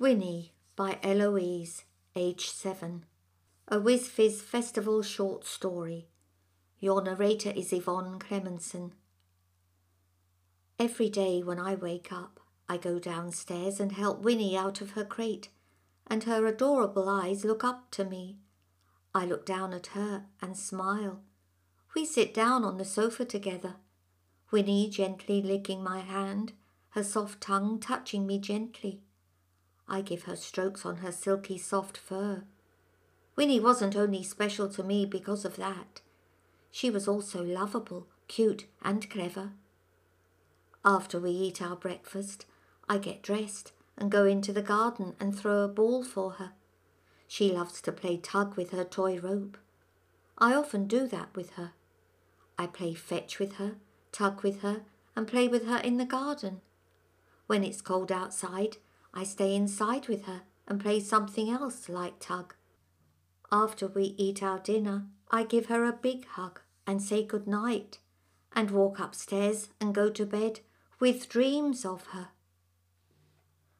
Winnie by Eloise, age 7. A Whiz Fizz Festival short story. Your narrator is Yvonne Clemenson. Every day when I wake up, I go downstairs and help Winnie out of her crate, and her adorable eyes look up to me. I look down at her and smile. We sit down on the sofa together, Winnie gently licking my hand, her soft tongue touching me gently. I give her strokes on her silky soft fur. Winnie wasn't only special to me because of that. She was also lovable, cute, and clever. After we eat our breakfast, I get dressed and go into the garden and throw a ball for her. She loves to play tug with her toy rope. I often do that with her. I play fetch with her, tug with her, and play with her in the garden. When it's cold outside, I stay inside with her and play something else like tug. After we eat our dinner, I give her a big hug and say good night and walk upstairs and go to bed with dreams of her.